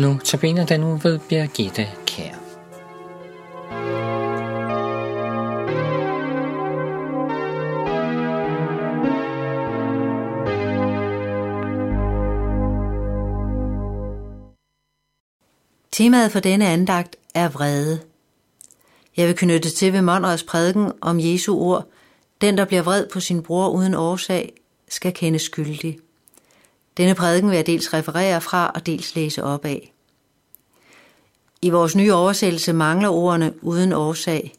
Nu tabiner den nu ved Birgitte Kær. Temaet for denne andagt er vrede. Jeg vil knytte til ved Monrads prædiken om Jesu ord, den der bliver vred på sin bror uden årsag, skal kendes skyldig. Denne prædiken vil jeg dels referere fra og dels læse op af. I vores nye oversættelse mangler ordene uden årsag,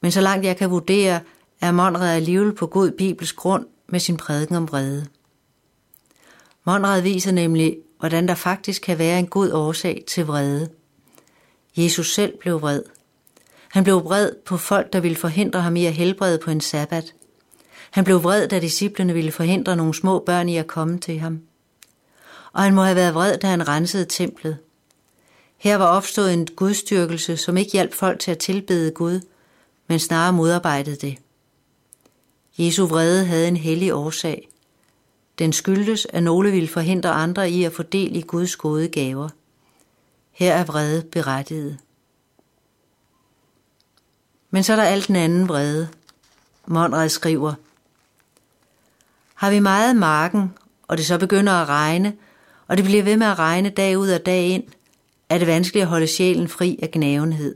men så langt jeg kan vurdere, er Monrad alligevel på god bibelsk grund med sin prædiken om vrede. Monrad viser nemlig, hvordan der faktisk kan være en god årsag til vrede. Jesus selv blev vred. Han blev vred på folk, der ville forhindre ham i at helbrede på en sabbat. Han blev vred, da disciplene ville forhindre nogle små børn i at komme til ham. Og han må have været vred, da han rensede templet. Her var opstået en gudstyrkelse, som ikke hjalp folk til at tilbede Gud, men snarere modarbejdede det. Jesu vrede havde en hellig årsag. Den skyldtes, at nogle ville forhindre andre i at få del i Guds gode gaver. Her er vrede berettiget. Men så er der alt den anden vrede. Monrad skriver, Har vi meget marken, og det så begynder at regne, og det bliver ved med at regne dag ud og dag ind, er det vanskeligt at holde sjælen fri af gnavenhed.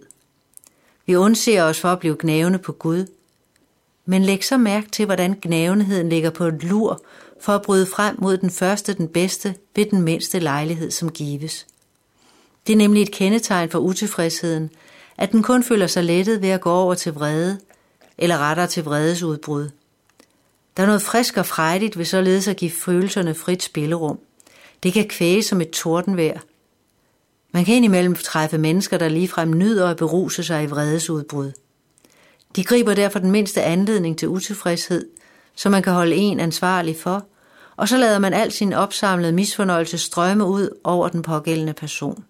Vi undser os for at blive gnavende på Gud, men læg så mærke til, hvordan gnavenheden ligger på et lur for at bryde frem mod den første, den bedste, ved den mindste lejlighed, som gives. Det er nemlig et kendetegn for utilfredsheden, at den kun føler sig lettet ved at gå over til vrede, eller rettere til vredesudbrud. Der er noget frisk og frejdigt ved således at give følelserne frit spillerum. Det kan kvæge som et tordenvejr. Man kan indimellem træffe mennesker, der ligefrem nyder at beruse sig i vredesudbrud. De griber derfor den mindste anledning til utilfredshed, som man kan holde en ansvarlig for, og så lader man al sin opsamlede misfornøjelse strømme ud over den pågældende person.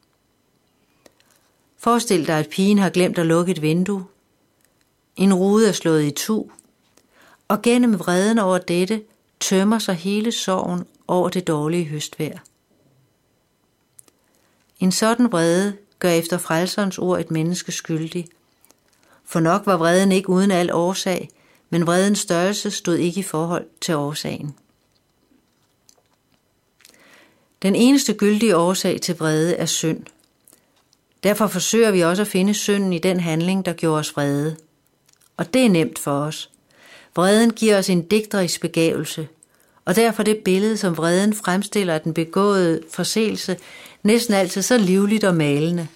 Forestil dig, at pigen har glemt at lukke et vindue. En rude er slået i tu, og gennem vreden over dette tømmer sig hele sorgen over det dårlige høstvejr. En sådan vrede gør efter frelserens ord et menneske skyldig. For nok var vreden ikke uden al årsag, men vredens størrelse stod ikke i forhold til årsagen. Den eneste gyldige årsag til vrede er synd. Derfor forsøger vi også at finde synden i den handling, der gjorde os vrede. Og det er nemt for os. Vreden giver os en digterisk begævelse, og derfor det billede, som vreden fremstiller af den begåede forseelse, næsten altid så livligt og malende.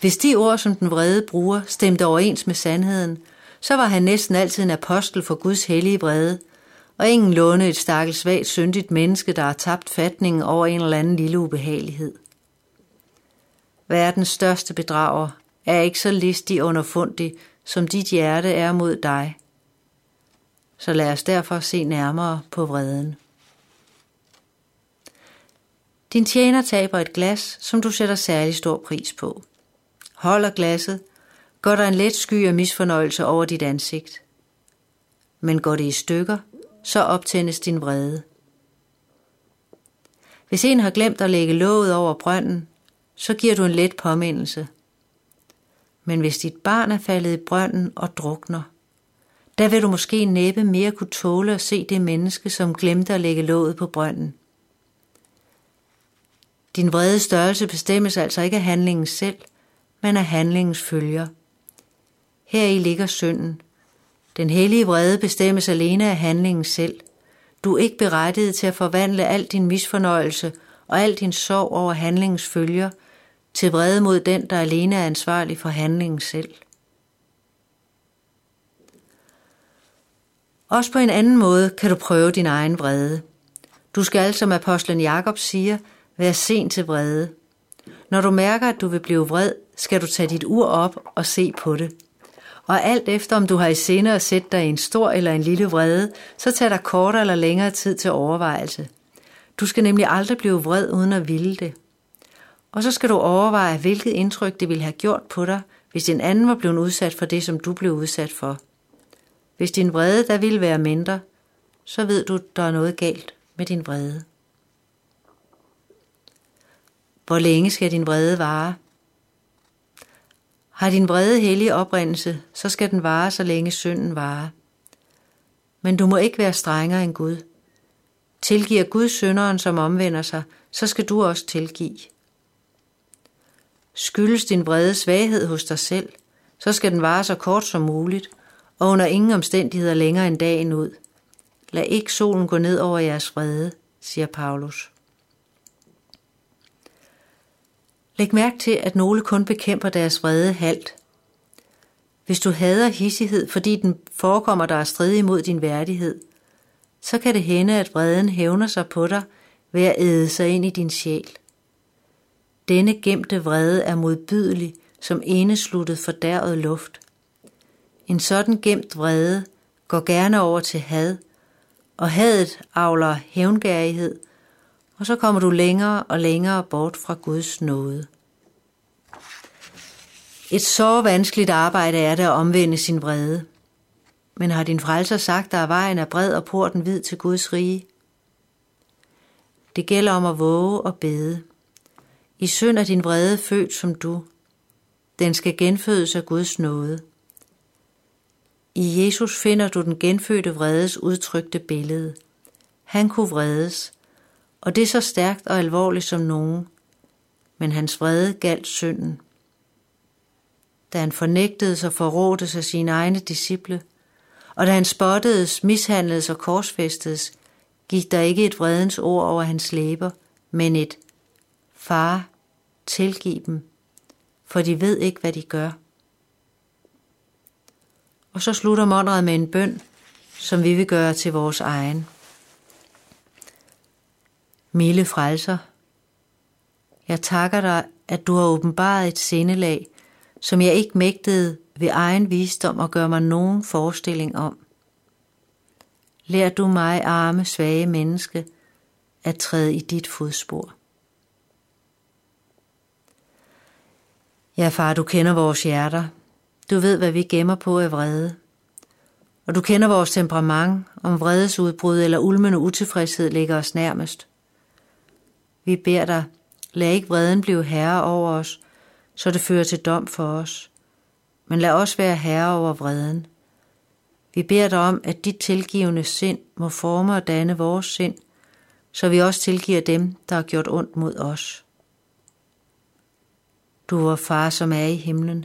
Hvis de ord, som den vrede bruger, stemte overens med sandheden, så var han næsten altid en apostel for Guds hellige vrede, og ingen låne et stakkels svagt syndigt menneske, der har tabt fatningen over en eller anden lille ubehagelighed. Verdens største bedrager er ikke så listig og underfundig, som dit hjerte er mod dig. Så lad os derfor se nærmere på vreden. Din tjener taber et glas, som du sætter særlig stor pris på. Holder glasset, går der en let sky af misfornøjelse over dit ansigt. Men går det i stykker, så optændes din vrede. Hvis en har glemt at lægge låget over brønden, så giver du en let påmindelse. Men hvis dit barn er faldet i brønden og drukner, der vil du måske næppe mere kunne tåle at se det menneske, som glemte at lægge låget på brønden. Din vrede størrelse bestemmes altså ikke af handlingen selv, men af handlingens følger. Heri ligger synden. Den hellige vrede bestemmes alene af handlingen selv. Du er ikke berettiget til at forvandle al din misfornøjelse og al din sorg over handlingens følger til vrede mod den, der alene er ansvarlig for handlingen selv. Også på en anden måde kan du prøve din egen vrede. Du skal, som apostlen Jakob siger, være sent til vrede. Når du mærker, at du vil blive vred, skal du tage dit ur op og se på det. Og alt efter om du har i sinde at sætte dig i en stor eller en lille vrede, så tag dig kortere eller længere tid til overvejelse. Du skal nemlig aldrig blive vred uden at ville det. Og så skal du overveje, hvilket indtryk det ville have gjort på dig, hvis en anden var blevet udsat for det, som du blev udsat for. Hvis din vrede der vil være mindre, så ved du, der er noget galt med din vrede. Hvor længe skal din vrede vare? Har din vrede hellig oprindelse, så skal den vare, så længe synden varer. Men du må ikke være strengere end Gud. Tilgiver Gud synderen, som omvender sig, så skal du også tilgive. Skyldes din vrede svaghed hos dig selv, så skal den vare så kort som muligt, og under ingen omstændigheder længere end dagen ud. Lad ikke solen gå ned over jeres vrede, siger Paulus. Læg mærke til, at nogle kun bekæmper deres vrede halvt. Hvis du hader hissighed, fordi den forekommer dig at stride imod din værdighed, så kan det hende, at vreden hævner sig på dig ved at æde sig ind i din sjæl. Denne gemte vrede er modbydelig som enesluttet fordærvet luft. En sådan gemt vrede går gerne over til had, og hadet avler hævngærighed, og så kommer du længere og længere bort fra Guds nåde. Et så vanskeligt arbejde er det at omvende sin vrede. Men har din frelser sagt, at vejen er bred og porten hvid til Guds rige? Det gælder om at våge og bede. I synd er din vrede født som du. Den skal genfødes af Guds nåde. I Jesus finder du den genfødte vredes udtrykte billede. Han kunne vredes, og det er så stærkt og alvorligt som nogen, men hans vrede galt synden. Da han fornægtede og forrådtes af sine egne disciple, og da han spottedes, mishandledes og korsfæstedes, gik der ikke et vredens ord over hans læber, men et Far, tilgiv dem, for de ved ikke, hvad de gør. Og så slutter måndret med en bøn, som vi vil gøre til vores egen. Milde frelser, jeg takker dig, at du har åbenbaret et sindelag, som jeg ikke mægtede ved egen visdom at gøre mig nogen forestilling om. Lær du mig, arme, svage menneske, at træde i dit fodspor. Ja, far, du kender vores hjerter. Du ved, hvad vi gemmer på af vrede. Og du kender vores temperament, om vredesudbrud eller ulmende utilfredshed ligger os nærmest. Vi beder dig, lad ikke vreden blive herre over os, så det fører til dom for os. Men lad os være herre over vreden. Vi beder dig om, at dit tilgivende sind må forme og danne vores sind, så vi også tilgiver dem, der har gjort ondt mod os. Du vor far, som er i himlen,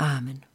Amen.